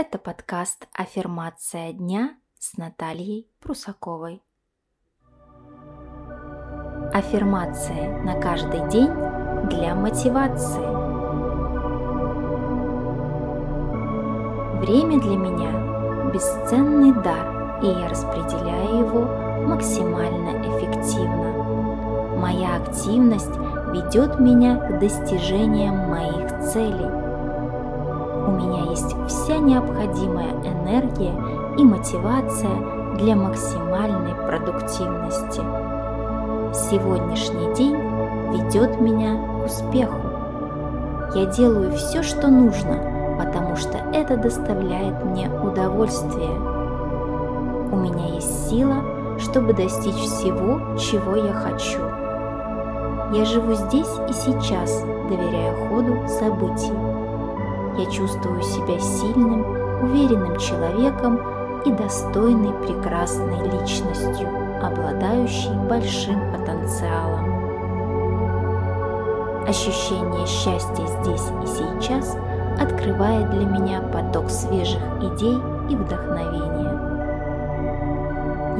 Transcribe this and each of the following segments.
Это подкаст «Аффирмация дня» с Натальей Прусаковой. Аффирмации на каждый день для мотивации. Время для меня – бесценный дар, и я распределяю его максимально эффективно. Моя активность ведет меня к достижениям моих целей. У меня есть вся необходимая энергия и мотивация для максимальной продуктивности. Сегодняшний день ведет меня к успеху. Я делаю все, что нужно, потому что это доставляет мне удовольствие. У меня есть сила, чтобы достичь всего, чего я хочу. Я живу здесь и сейчас, доверяя ходу событий. Я чувствую себя сильным, уверенным человеком и достойной прекрасной личностью, обладающей большим потенциалом. Ощущение счастья здесь и сейчас открывает для меня поток свежих идей и вдохновения.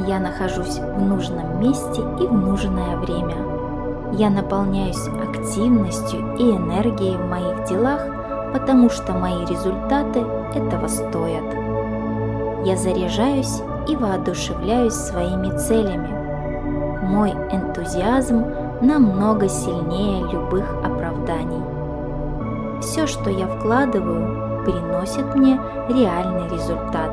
Я нахожусь в нужном месте и в нужное время. Я наполняюсь активностью и энергией в моих делах, потому что мои результаты этого стоят. Я заряжаюсь и воодушевляюсь своими целями. Мой энтузиазм намного сильнее любых оправданий. Все, что я вкладываю, приносит мне реальный результат.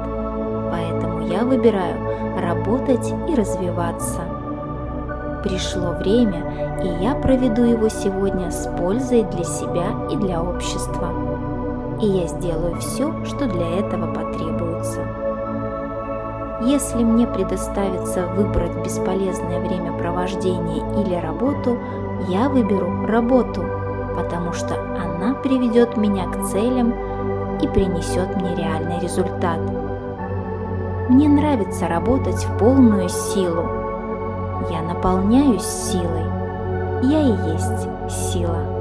Поэтому я выбираю работать и развиваться. Пришло время, и я проведу его сегодня с пользой для себя и для общества. И я сделаю все, что для этого потребуется. Если мне предоставится выбрать бесполезное времяпровождение или работу, я выберу работу, потому что она приведет меня к целям и принесет мне реальный результат. Мне нравится работать в полную силу. Я наполняюсь силой. Я и есть сила.